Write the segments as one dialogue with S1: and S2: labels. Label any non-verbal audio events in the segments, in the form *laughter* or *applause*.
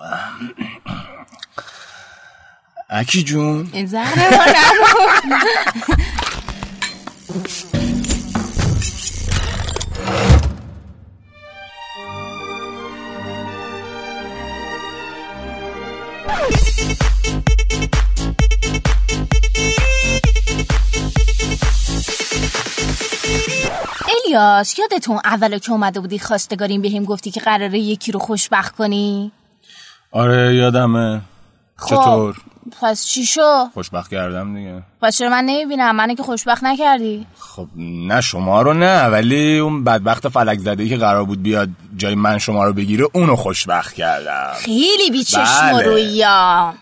S1: *clears throat* اکی جون.
S2: الیاس یادتون اول که اومده بودی خواستگاریم بهم گفتی که قراره یکی رو خوشبخت کنی؟
S1: آره یادمه.
S2: خب
S1: چطور؟
S2: پس چی شو؟
S1: خوشبخت کردم دیگه.
S2: پس چرا من نمی‌بینم؟ منو که خوشبخت نکردی؟
S1: خب نه شما رو نه ولی اون بدبخت فلک زده که قرار بود بیاد جای من شما رو بگیره اونو خوشبخت کردم.
S2: خیلی بیچشم
S1: بله.
S2: رویا.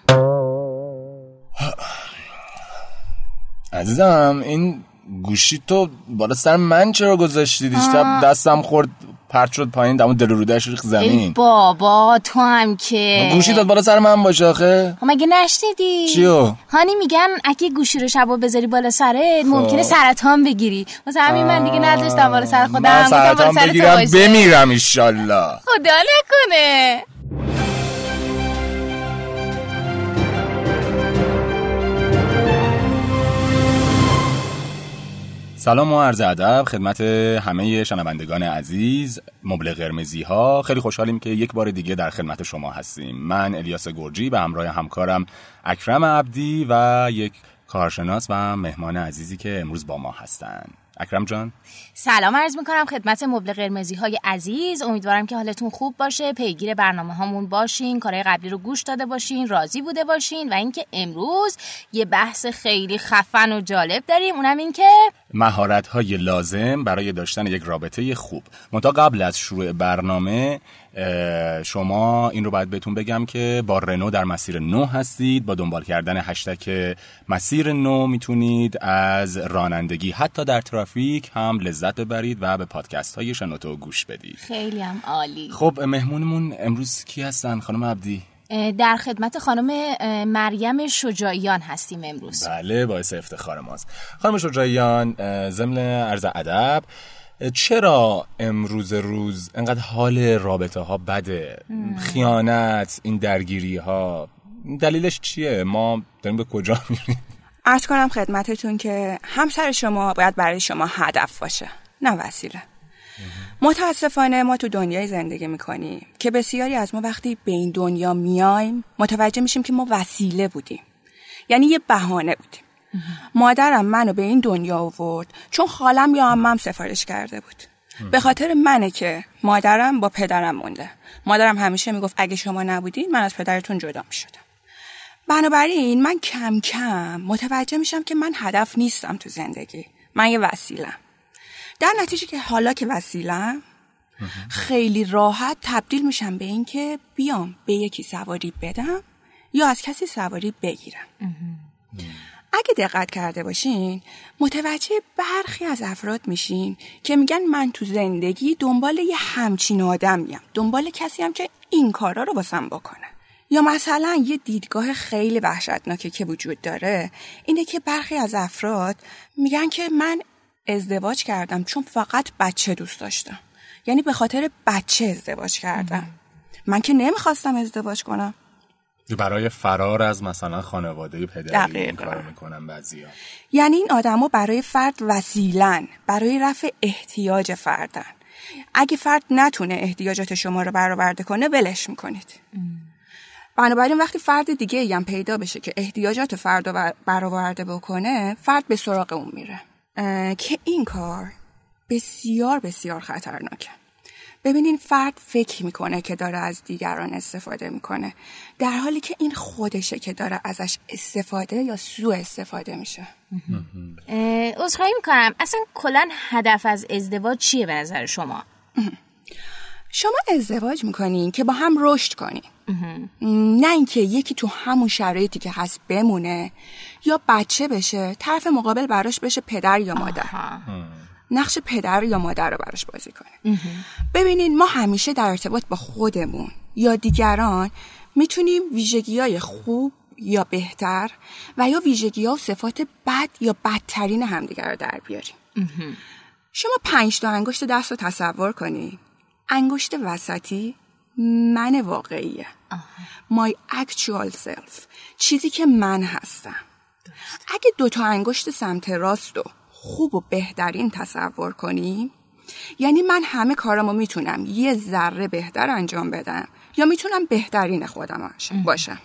S1: عزیزم این گوشی تو بالا سر من چرا گذاشتی؟ دیشب دستم خورد. پرت شد پایین دمو دل رودش ریخ
S2: ای
S1: زمین.
S2: بابا تو هم که.
S1: گوشی داد بالا سر من باشه آخه.
S2: ها مگه نشنیدی؟
S1: چیو؟
S2: هانی میگن اگه گوشی رو شبا بذاری بالا سرت ممکنه سرطان بگیری. واسه همین من دیگه نداشتم بالا سر خودم
S1: من سرطان بگیرم. بمیرم ایشالله
S2: خدا نکنه.
S1: سلام و عرض ادب خدمت همه شنوندگان عزیز مبل قرمزی ها خیلی خوشحالیم که یک بار دیگه در خدمت شما هستیم. من الیاس گرجی به همراه همکارم اکرم عبدی و یک کارشناس و مهمان عزیزی که امروز با ما هستند. اکرم جان.
S2: سلام عرض می‌کنم خدمت مبل قرمزی های عزیز. امیدوارم که حالتون خوب باشه. پیگیر برنامه هامون باشین کارهای قبلی رو گوش داده باشین راضی بوده باشین و اینکه امروز یه بحث خیلی خفن و جالب داریم. اونم این که
S1: مهارت های لازم برای داشتن یک رابطه خوب. منتها قبل از شروع برنامه شما این رو باید بهتون بگم که با رنو در مسیر نو هستید. با دنبال کردن هشتک مسیر نو می‌تونید از رانندگی حتی در ترافیک هم لذت ببرید و به پادکست های شنوتو گوش بدید.
S2: خیلی هم عالی.
S1: خب مهمونمون امروز کی هستن؟ خانم عبدی.
S2: در خدمت خانم مریم شجاعیان هستیم امروز.
S1: بله باعث افتخار ماست. خانم شجاعیان ضمن عرض ادب چرا امروز روز انقدر حال رابطه ها بده خیانت این درگیری ها دلیلش چیه؟ ما داریم به کجا میریم؟
S3: ارز کنم خدمتتون که همسر شما باید برای شما هدف باشه نه وسیله. متاسفانه ما تو دنیای زندگی می‌کنیم که بسیاری از ما وقتی به این دنیا میایم متوجه میشیم که ما وسیله بودیم. یعنی یه بهانه بودیم. مادرم منو به این دنیا آورد. چون خالم یا عمم سفارش کرده بود. به خاطر منه که مادرم با پدرم مونده. مادرم همیشه می‌گفت اگه شما نبودین من از پدرتون جدا می‌شدم. بنابراین من کم کم متوجه میشم که من هدف نیستم تو زندگی. من یه وسیلم. در نتیجه که حالا که وسیلم خیلی راحت تبدیل میشم به این که بیام به یکی سواری بدم یا از کسی سواری بگیرم. اگه دقت کرده باشین متوجه برخی از افراد میشین که میگن من تو زندگی دنبال یه همچین آدمیم دنبال کسی هم که این کارا رو واسم بکنه. یا مثلا یه دیدگاه خیلی وحشتناکه که وجود داره اینه که برخی از افراد میگن که من ازدواج کردم چون فقط بچه دوست داشتم. یعنی به خاطر بچه ازدواج کردم. من که نمی‌خواستم ازدواج کنم.
S1: برای فرار از مثلا خانواده پدری این. کار می‌کنن بعضیا.
S3: یعنی این آدما برای فرد وسیلن برای رفع احتیاج فردن. اگه فرد نتونه احتیاجات شما رو برآورده کنه ولش می‌کنید. بنابراین وقتی فرد دیگه هم پیدا بشه که احتیاجات فرد رو بر- برآورده بکنه فرد به سراغ اون میره. که این کار بسیار بسیار خطرناکه. ببینین فرد فکر می‌کنه که داره از دیگران استفاده می‌کنه. در حالی که این خودشه که داره ازش استفاده یا سوء استفاده میشه.
S2: اه، عذرخواهی می‌کنم. اصلا کلا هدف از ازدواج چیه به نظر شما؟
S3: شما ازدواج می‌کنین که با هم رشد کنین. نه اینکه یکی تو همون شرایطی که هست بمونه یا بچه بشه طرف مقابل براش بشه پدر یا مادر. نقش پدر یا مادر رو براش بازی کنه ببینین ما همیشه در ارتباط با خودمون یا دیگران می‌تونیم ویژگی های خوب یا بهتر و یا ویژگی ها و صفات بد یا بدترین همدیگر رو در بیاریم. شما پنج تا انگشت دست رو تصور کنی. انگشت وسطی من واقعیه. my actual self. چیزی که من هستم. اگه دوتا انگشت سمت راست و خوب و بهترین تصور کنیم یعنی من همه کارامو می‌تونم یه ذره بهتر انجام بدم یا می‌تونم بهترین خودم باشم؟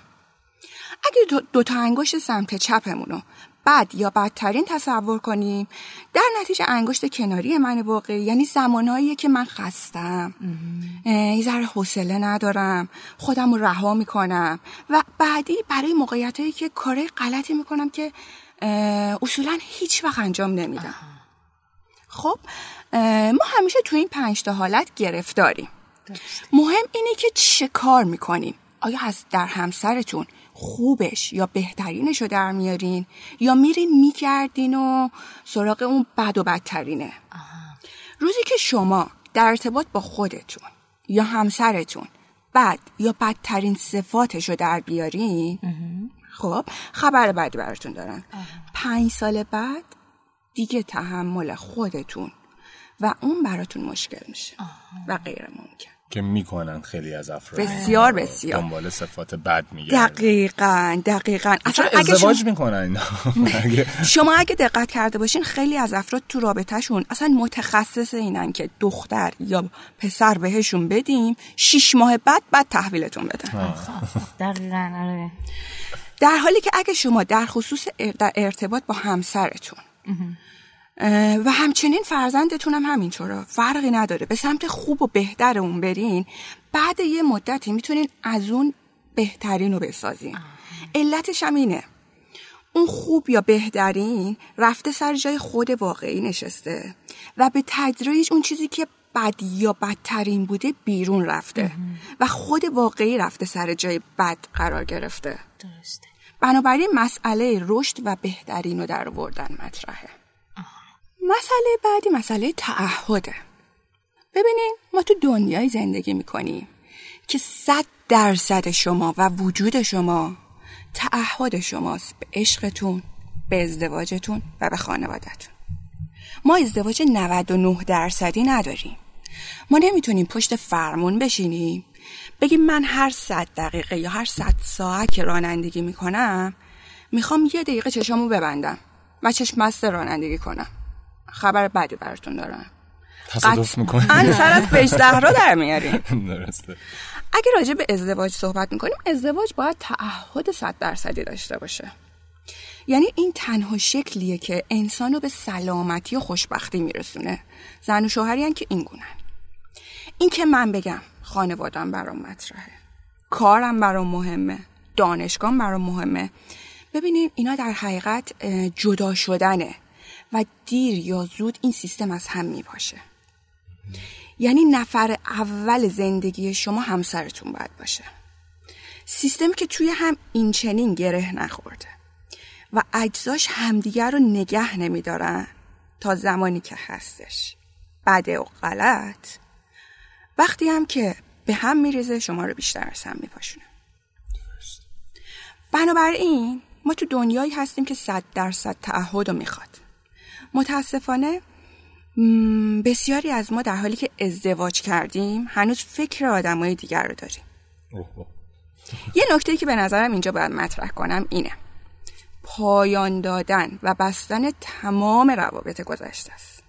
S3: اگه دو, تا انگشت سمت چپمونو بد یا بدترین تصور کنیم. در نتیجه انگشت کناری من واقعی یعنی زمانهایی که من خستم. یه ذره حوصله ندارم. خودم رو رها می‌کنم. و بعدی برای موقعیت هایی که کاره غلطی می‌کنم که اصولا هیچ وقت انجام نمیدم. خب ما همیشه تو این پنج حالت گرفتاریم. مهم اینه که چه کار می‌کنیم. آیا از در همسرتون خوبش یا بهترینش رو در میارین یا میرین میگردین و سراغ اون بد و بدترینه. روزی که شما در ارتباط با خودتون یا همسرتون بد یا بدترین صفاتش رو در بیارین خب خبر بدی براتون دارن پنج سال بعد دیگه تحمل خودتون و اون براتون مشکل میشه و غیر ممکن
S1: که می‌کنن خیلی از افراد.
S3: بسیار بسیار.
S1: دنبال صفات بد میگردن.
S3: دقیقا دقیقا.
S1: اصلا ازدواج شما... می‌کنن؟ *laughs*
S3: شما اگه دقت کرده باشین خیلی از افراد تو رابطهشون اصلا متخصص اینن که دختر یا پسر بهشون بدیم شیش ماه بعد بعد تحویلتون بدن.
S2: دقیقا آره.
S3: در حالی که اگه شما در خصوص در ارتباط با همسرتون و همچنین فرزندتون هم همینطوره. فرقی نداره. به سمت خوب و بهتر اون برین. بعد یه مدتی می‌تونین از اون بهترین رو بسازین. علتش هم اینه. اون خوب یا بهترین رفته سر جای خود واقعی نشسته و به تدریج اون چیزی که بد یا بدترین بوده بیرون رفته و خود واقعی رفته سر جای بد قرار گرفته.
S2: درسته.
S3: بنابراین مسئله رشد و بهترین رو در وردن مطرحه. مسئله بعدی مسئله تعهده. ببینین ما تو دنیای زندگی می‌کنیم که صد درصد شما و وجود شما تعهد شماست به عشقتون به ازدواجتون و به خانوادتون ما ازدواج 99 درصدی نداریم. ما نمی‌تونیم پشت فرمون بشینیم بگیم من هر صد دقیقه یا هر صد ساعت که رانندگی می‌کنم می‌خوام یه دقیقه چشامو ببندم و چشم رانندگی کنم. خبر بدی براتون دارم.
S1: تصادف می‌کنه
S3: سر از پیش زهرا در میاریم. *laughs*
S1: درسته.
S3: اگه راجع به ازدواج صحبت می‌کنیم ازدواج باید تعهد صد درصدی داشته باشه. یعنی این تنها شکلیه که انسان رو به سلامتی و خوشبختی میرسونه. زن و شوهری که این گونن این که من بگم خانوادم برام مطرحه. کارم برام مهمه. دانشگاه برام مهمه. ببینیم اینا در حقیقت جدا شدنه. و دیر یا زود این سیستم از هم می باشه یعنی نفر اول زندگی شما همسرتون باید باشه. سیستمی که توی هم این چنین گره نخورده و اجزاش همدیگر رو نگه نمیدارن تا زمانی که هستش. بده و غلط. وقتی هم که به هم میریزه شما رو بیشتر از هم میپاشونه. بنابراین ما تو دنیایی هستیم که صد درصد تعهد رو می‌خواد. متاسفانه بسیاری از ما در حالی که ازدواج کردیم هنوز فکر آدمای دیگر رو داریم. یه نکته که به نظرم اینجا باید مطرح کنم اینه. پایان دادن و بستن تمام روابط گذشته است.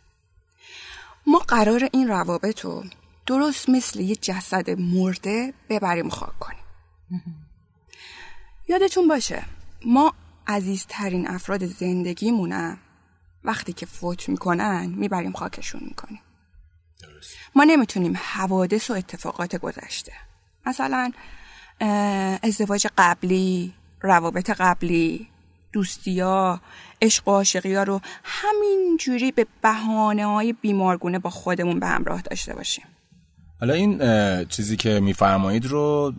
S3: ما قرار این روابط رو درست مثل یه جسد مرده ببریم خاک کنیم. یادتون باشه ما عزیزترین افراد زندگیمونم وقتی که فوت می‌کنن می‌بریم خاکشون می‌کنیم. ما نمی‌تونیم حوادث و اتفاقات گذشته. مثلا ازدواج قبلی روابط قبلی دوستیا عشق و عاشقی ها رو همینجوری به بهانه های بیمارگونه با خودمون به همراه داشته باشیم.
S1: حالا این چیزی که میفرمایید رو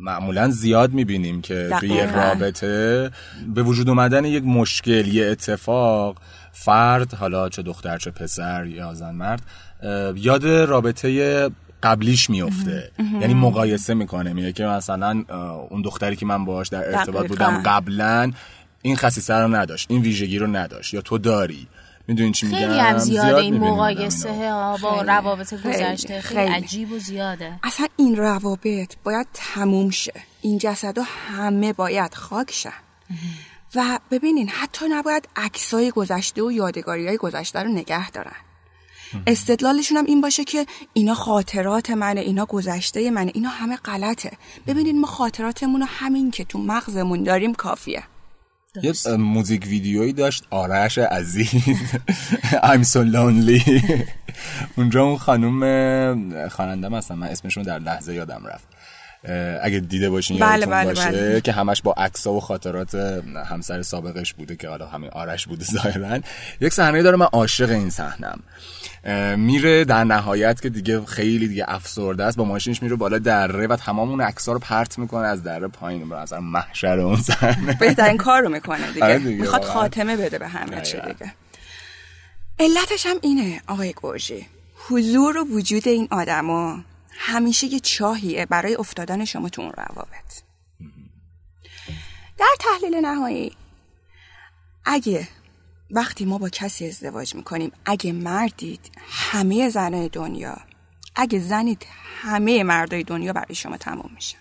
S1: معمولا زیاد می‌بینیم که توی رابطه به وجود اومدن یک مشکل یه اتفاق فرد حالا چه دختر چه پسر یا زن مرد یاد رابطه قبلیش میفته. یعنی مقایسه می‌کنه. میگه که مثلا اون دختری که من باهاش در ارتباط بودم قبلا این خصیصه رو نداشت این ویژگی رو نداشت. یا تو داری؟ می‌دونین چی میگم؟
S2: خیلی هم زیاده
S1: زیاد
S2: این مقایسه ها با روابط گذشته. خیلی,
S3: خیلی.
S2: عجیب و زیاده.
S3: اصلا این روابط باید تموم شه. این جسد همه باید خاک شن و ببینین حتی نباید عکسای گذشته و یادگاری های گذشته رو نگه دارن. استدلالشون هم این باشه که اینا خاطرات منه اینا گذشته منه اینا همه غلطه. ببینین ما خاطراتمون رو همین که تو مغزمون داریم کافیه.
S1: یه موزیک ویدیویی داشت آرش عزیز. *laughs* I'm so lonely. *laughs* اونجا اون خانوم خواننده هستم من اسمشون در لحظه یادم رفت. اگه دیده باشین
S3: بله، بله،
S1: باشه
S3: بله.
S1: که همش با عکس‌ها و خاطرات همسر سابقش بوده که حالا همین آرش بوده *laughs* ظاهرا. یک صحنه داره من عاشق این صحنم میره در نهایت که دیگه خیلی دیگه افسرده است با ماشینش میره بالا دره و تمام اون عکس‌ها رو پرت می‌کنه از دره پایین. به نظر محشر اون صحنه.
S3: بهترین کار رو می‌کنه دیگه,
S1: آره دیگه،
S3: می‌خواد. خاتمه بده به همه چی. دیگه. علتش هم اینه آقای گرژی حضور و وجود این آدما همیشه یه چاهیه برای افتادن شما تو اون روابط. در تحلیل نهایی اگه وقتی ما با کسی ازدواج می‌کنیم اگه مردید همه زنای دنیا اگه زنید همه مردای دنیا برای شما تموم میشه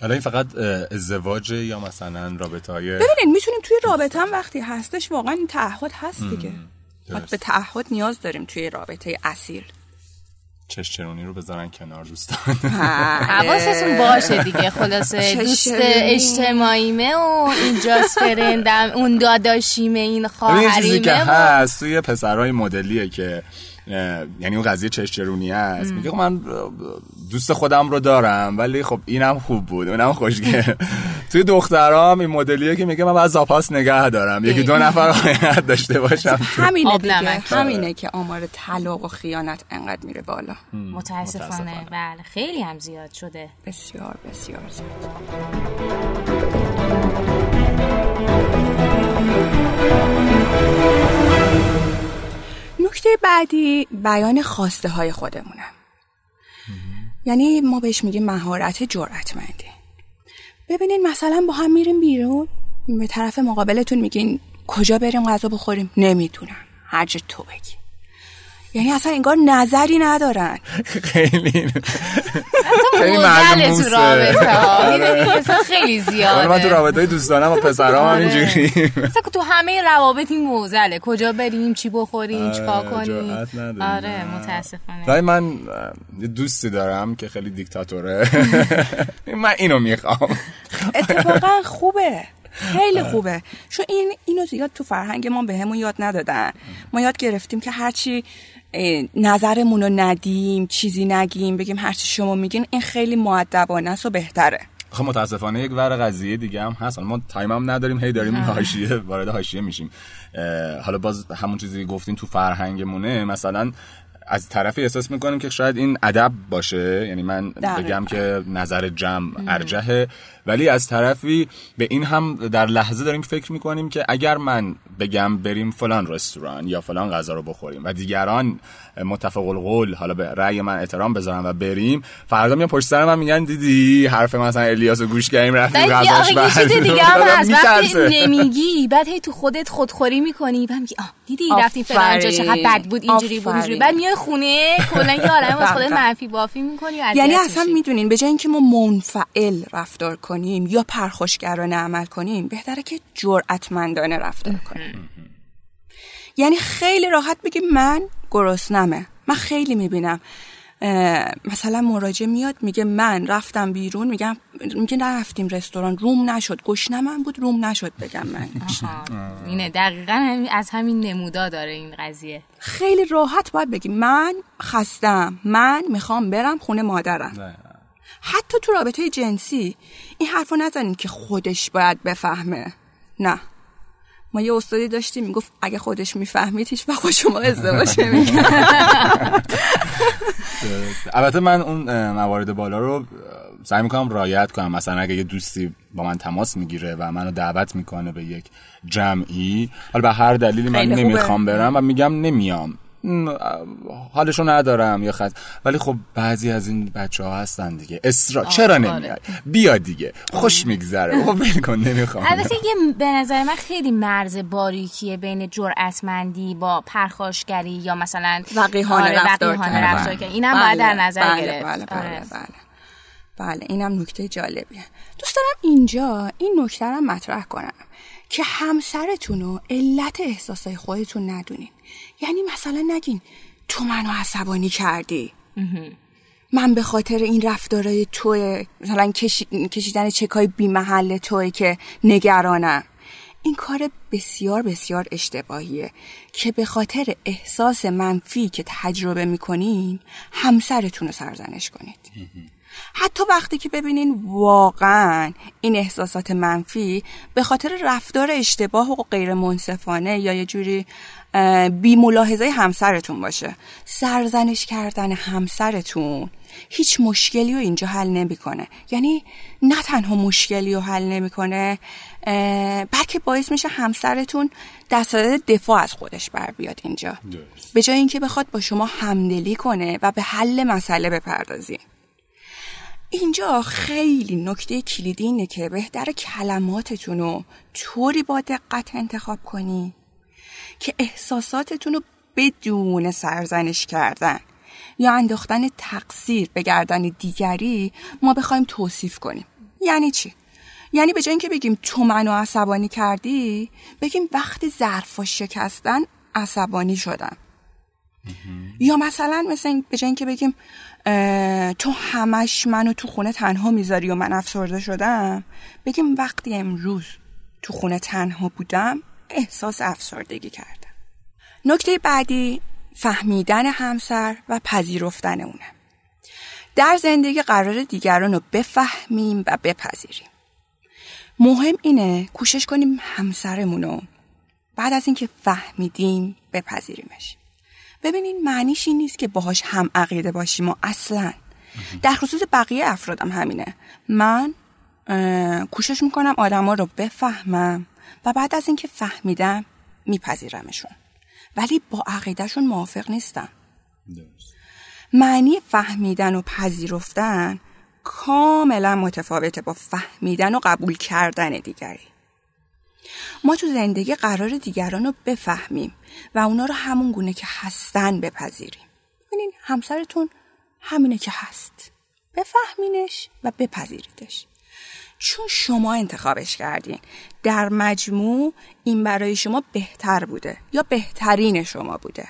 S1: حالا این فقط ازدواج یا مثلا رابطه های
S3: ببینین می‌تونیم توی رابطه هم وقتی هستش واقعا این تعهد هست دیگه. به تعهد نیاز داریم توی رابطه اصیل.
S1: چشچرونی رو بذارن کنار دوستان *laughs*
S2: حواستون باشه دیگه خلاصه دوست. اجتماعیمه و اینجاست فرندم اون داداشیمه این
S1: ببین یه چیزی که
S2: خواهریمه
S1: هست توی پسرهای مدلیه که یعنی اون قضیه چشچرونی هست میگه خب من دوست خودم رو دارم ولی خب اینم خوب بود اونم خوشگل. *laughs* توی دخترام این مدلیه که میگه من باید زاپاس نگه دارم. یکی دو نفر خیانت داشته باشم. *laughs*
S3: همینه دیگه.
S2: نمک.
S3: همینه که آمار طلاق و خیانت انقدر میره بالا.
S2: متاسفانه.
S1: متاسفانه.
S2: بله خیلی هم زیاد شده.
S3: بسیار بسیار زیاد. نکته بعدی بیان خواسته های خودمونه یعنی ما بهش میگیم مهارت جرأتمندی. ببینین مثلا با هم میریم بیرون به طرف مقابلتون میگین کجا بریم غذا بخوریم؟ نمی‌دونم. هر تو بگی. یعنی اصلا انگار نظری ندارن.
S1: خیلی. خیلی
S2: رابطه؟ مثلا خیلی
S1: حالا من تو
S2: زیاده
S1: رابطه دوستانم و پسرام هم
S2: آره.
S1: اینجوری
S2: مثلا تو همه روابط این موزله. کجا بریم چی بخوریم
S1: آره،
S2: چیکار کنیم. آره متاسفانه.
S1: من دوستی دارم که خیلی دیکتاتوره. *laughs* من اینو می‌خوام.
S3: اتفاقا خوبه. خیلی خوبه. چون این اینو زیاد تو فرهنگ ما بهمون یاد ندادن. ما یاد گرفتیم که هرچی نظرمون رو ندیم چیزی نگیم بگیم هرچی شما میگین این خیلی معدبانه است و بهتره.
S1: خب متاسفانه یک ور قضیه دیگه هم هست. ما تایم هم نداریم هی داریم حاشیه وارد حاشیه میشیم. حالا باز همون چیزی که گفتین تو فرهنگمونه. مثلا از طرفی احساس می‌کنیم که شاید این ادب باشه یعنی من
S3: دقیقاً.
S1: بگم که نظر جمع ارجحه ولی از طرفی به این هم در لحظه داریم فکر می‌کنیم که اگر من بگم بریم فلان رستوران یا فلان غذا رو بخوریم و دیگران متفق القول حالا به رأی من احترام بذارن و بریم فردا میان پشت سر من میگن دیدی حرف مثلا الیاس رو گوش کردیم رفتیم غذاش بعد
S2: دیگه هم *laughs* هست وقتی. نمیگی بعد هی تو خودت خودخوری می‌کنی بعد میگی آه دیدی رفتیم فلان جا. چقدر بد بود اینجوری بود اینجوری. بعد میای خونه کلا یه عالمه واسه
S3: دقیقاً.
S2: منفی بافی می‌کنی
S3: یعنی اصلا. می‌دونین به جای اینکه ما منفعل رفتار کنیم یا پرخوشگرانه عمل کنیم بهتره که جرأتمندانه رفتار کنیم یعنی خیلی راحت بگیم من گرسنمه من خیلی می‌بینم مثلا مراجع میاد میگه من رفتم بیرون میگم میگه نرفتیم رستوران روم نشد. گشنمم بود روم نشد بگم من.
S2: اینه دقیقا از همین نمودا داره این قضیه.
S3: خیلی راحت باید بگیم من خستم من می‌خوام برم خونه مادرم. حتی تو رابطه جنسی این حرفو نزنین که خودش باید بفهمه. نه. ما یه استادی داشتیم می‌گفت اگه خودش می‌فهمید هیچ وقت شما ازدواج *laughs* نمی‌کرد.
S1: البته من اون موارد بالا رو سعی می‌کنم رایت کنم مثلا اگه یه دوستی با من تماس می‌گیره و منو دعوت می‌کنه به یک جمعی حالا به هر دلیلی من. نمی‌خوام برم و میگم نمیام حالشو ندارم یا خط. ولی خب بعضی از این بچه ها هستن دیگه. اسرا چرا
S2: آره.
S1: نمیاد بیا دیگه. خوش میگذره. خب ول کن نمی‌خوام.
S2: البته یه به نظر من خیلی مرز باریکیه بین جرأتمندی با پرخاشگری یا مثلا
S3: وقیحانه
S2: آره،
S3: رفتار کردن.
S2: رفتار کردن. اینم باید در نظر
S3: بله
S2: گرفت.
S3: بله بله
S2: آره.
S3: بله. بله اینم نکته جالبیه. دوست دارم اینجا این نکته رو مطرح کنم که همسرتون رو علت احساسای خودتون ندونین. یعنی مثلا نگین تو منو عصبانی کردی. من به خاطر این رفتارای توه مثلا کشی- کشیدن چکای بی محل توه که نگرانم این کار بسیار بسیار اشتباهیه که به خاطر احساس منفی که تجربه می‌کنین همسرتون رو سرزنش کنید. حتی وقتی که ببینین واقعا این احساسات منفی به خاطر رفتار اشتباه و غیر منصفانه یا یه جوری بی ملاحظه همسرتون باشه. سرزنش کردن همسرتون هیچ مشکلی رو اینجا حل نمی‌کنه. یعنی نه تنها مشکلی رو حل نمی‌کنه بلکه باعث میشه همسرتون صدد دفاع از خودش بر بیاد اینجا. به جای اینکه بخواد با شما همدلی کنه و به حل مسئله بپردازی. اینجا خیلی نکته کلیدی اینه که بهتر کلماتتون رو طوری با دقت انتخاب کنی که احساساتتون رو بدون سرزنش کردن یا انداختن تقصیر به گردن دیگری ما بخوایم توصیف کنیم. یعنی چی؟ یعنی به جای اینکه بگیم تو منو عصبانی کردی بگیم وقتی ظرفا شکستن عصبانی شدم یا مثلا مثل این به جای اینکه بگیم تو همش منو تو خونه تنها می‌ذاری و من افسرده شدم بگیم وقتی امروز تو خونه تنها بودم احساس افسردگی کردم. نکته بعدی فهمیدن همسر و پذیرفتن اونه. در زندگی قرار دیگران رو بفهمیم و بپذیریم. مهم اینه کوشش کنیم همسرمون رو بعد از اینکه فهمیدیم بپذیریمش. ببینین معنیش این نیست که باهاش هم عقیده باشیم و اصلا. در خصوص بقیه افرادم همینه. من کوشش می‌کنم آدما رو بفهمم و بعد از اینکه فهمیدم میپذیرمشون. ولی با عقیدهشون موافق نیستم. معنی فهمیدن و پذیرفتن کاملا متفاوته با فهمیدن و قبول کردن دیگری. ما تو زندگی قرار دیگران رو بفهمیم و اونا رو همون گونه که هستن بپذیریم. ببینین همسرتون همینه که هست. بفهمینش و بپذیریدش. چون شما انتخابش کردین. در مجموع این برای شما بهتر بوده یا بهترین شما بوده.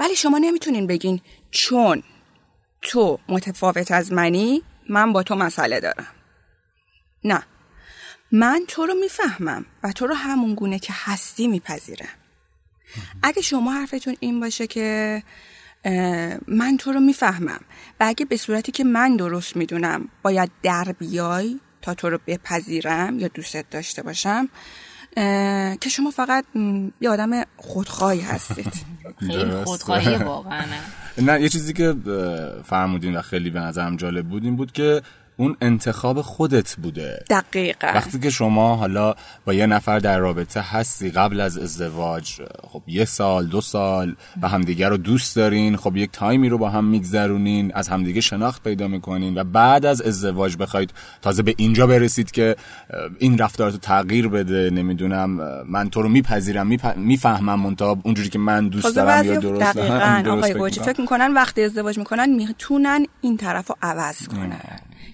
S3: ولی شما نمی‌تونین بگین چون تو متفاوت از منی من با تو مسئله دارم. نه. من تو رو می‌فهمم و تو رو همون گونه که هستی میپذیرم. اگه شما حرفتون این باشه که من تو رو می‌فهمم و اگه به صورتی که من درست می‌دونم باید در بیای تا تو رو بپذیرم یا دوستت داشته باشم که شما فقط یه آدم خودخواهی هستید *laughs*
S2: خیلی. خودخواهی واقعا *laughs*
S1: نه یه چیزی که فرمودین و خیلی به نظرم جالب بود این بود که اون انتخاب خودت بوده.
S3: دقیقا.
S1: وقتی که شما حالا با یه نفر در رابطه هستی قبل از ازدواج خب یه سال دو سال و همدیگه رو دوست دارین خب یک تایمی رو با هم میگذرونین از همدیگه شناخت پیدا می‌کنین و بعد از ازدواج بخواید تازه به اینجا برسید که این رفتارتو تغییر بده نمی‌دونم من تو رو میپذیرم میپ- می‌فهمم منتها اونجوری که من دوست دارم یا درست
S3: دقیقا.
S1: درست
S3: آقای.
S1: فکر
S3: می‌کنن وقتی ازدواج می‌کنن می‌تونن این طرف رو عوض کنن.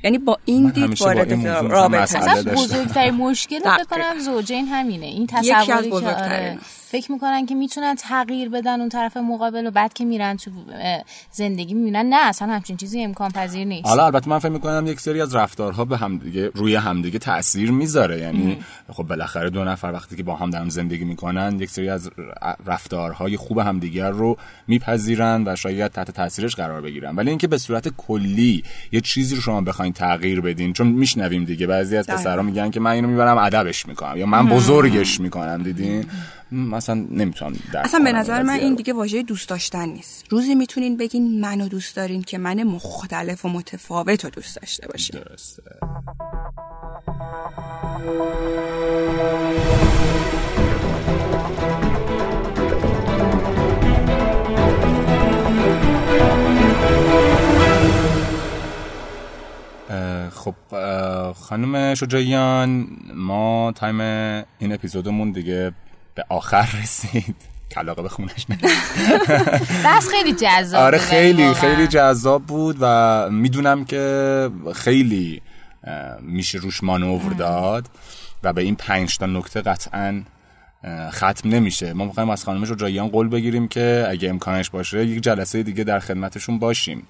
S3: یعنی با این دید وارد رابطه
S2: اصلا. بزرگترین مشکل فکر. کنم زوجین همینه این تصوری که آره. فکر می‌کنن که می‌تونن تغییر بدن اون طرف مقابل و بعد که میرن تو زندگی می‌بینن. نه اصلا همچین چیزی امکان پذیر نیست.
S1: حالا البته من فکر می‌کنم یک سری از رفتارها به همدیگه روی همدیگه تاثیر می‌ذاره. یعنی خب بالاخره دو نفر وقتی که با هم دارن زندگی می‌کنن یک سری از رفتارهای خوب همدیگر رو میپذیرن و شاید تحت تاثیرش قرار بگیرن. ولی اینکه به صورت کلی یه چیزی رو شما بخواین تغییر بدین چون میشنویم دیگه بعضی از. پسرا میگن که من اینو می‌برم ادبش می‌کنم یا من بزرگش می‌کنم دیدین؟ مثلا نمی‌تونم درک
S3: اصلا به نظر من این دیگه واژه دوست داشتن نیست. روزی می‌تونین بگین منو دوست دارین که من مختلف و متفاوت رو دوست داشته باشین
S1: درسته. خب خانم شجایان ما تایم این اپیزودمون دیگه به آخر رسید. کلاقه به خونش *laughs*
S2: بس خیلی جذاب
S1: آره خیلی خیلی جذاب بود و می‌دونم که خیلی میشه روش مانور داد و به این پنج تا نکته قطعا ختم نمیشه. ما می‌خوایم از خانم جاییان قول بگیریم که اگه امکانش باشه یک جلسه دیگه در خدمتشون باشیم.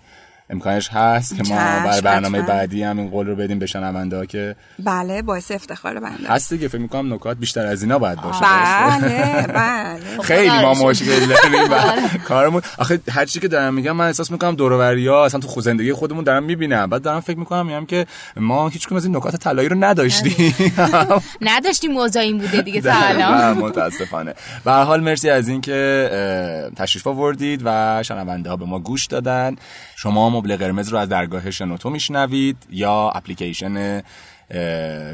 S1: امکانش هست که ما برای برنامه بعدی هم این قول رو بدیم به شنونده که
S3: بله باعث افتخار بنده.
S1: هست دیگه فکر می‌کنم نکات بیشتر از اینا باید باشه
S3: بله بله. *laughs*
S1: خیلی ما مشکل داریم. و *laughs* کارمون آخه هر چی که دارم میگم من احساس می‌کنم دور ها اصلا تو زندگی خودمون دارم می‌بینم. بعد دارم فکر می‌کنم میگم که ما هیچ از این نکات طلایی رو نداشتیم. *laughs*
S2: نداشتیم موضوع این بوده دیگه تا الان.
S1: متاسفانه. به هر حال مرسی از اینکه تشریف آوردید و شنونده ها به ما گوش دادن. شما مبل قرمز رو از درگاه شنوتو میشنوید یا اپلیکیشن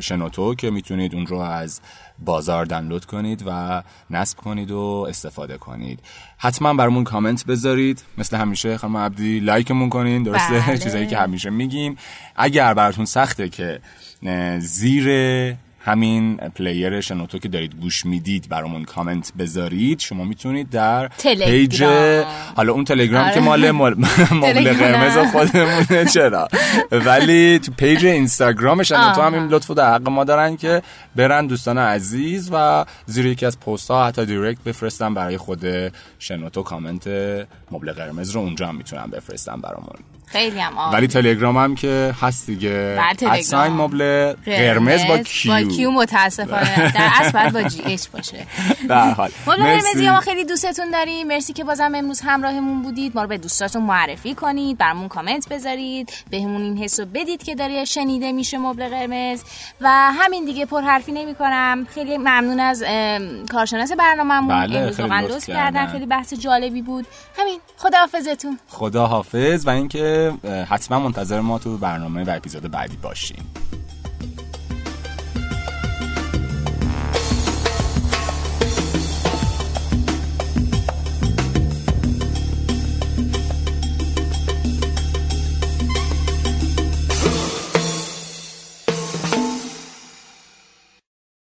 S1: شنوتو که می‌تونید اون رو از بازار دانلود کنید و نصب کنید و استفاده کنید. حتما برامون کامنت بذارید. مثل همیشه خانم عبدی like مون کنین درسته؟ بله. *laughs* چیزایی که همیشه میگیم. اگر براتون سخته که زیر همین player شنوتو که دارید گوش می‌دید برامون کامنت بذارید شما می‌تونید در page حالا اون تلگرام که مال *laughs* مبل قرمز خودمونه چرا؟ ولی تو page اینستاگرام شنوتو همین لطفو در حق ما دارن که برن دوستان عزیز و زیر یکی از پست ها حتی direct بفرستن برای خود شنوتو کامنت مبل قرمز رو اونجا هم می‌تونن بفرستن برامون.
S2: خیلی هم آره.
S1: ولی تلگرام هم که هست دیگه. at sign مبل قرمز با
S2: Q. Q متاسفانه. در اصل باید با GH باشه. در حال. قرمزی ما خیلی دوستتون داریم. مرسی که بازم امروز همراهمون بودید. ما رو به دوستاتون معرفی کنید برامون کامنت بذارید بهمون این حسو بدید که داره شنیده میشه مبل قرمز. و همین دیگه پرحرفی نمی کنم خیلی ممنون از کارشناس برنامه‌مون. بله، امروز واقعا لطف کردن. خیلی بحث جالبی بود. همین خداحافظتون.
S1: خداحافظ و اینکه حتما منتظر ما تو برنامه و اپیزود بعدی باشین.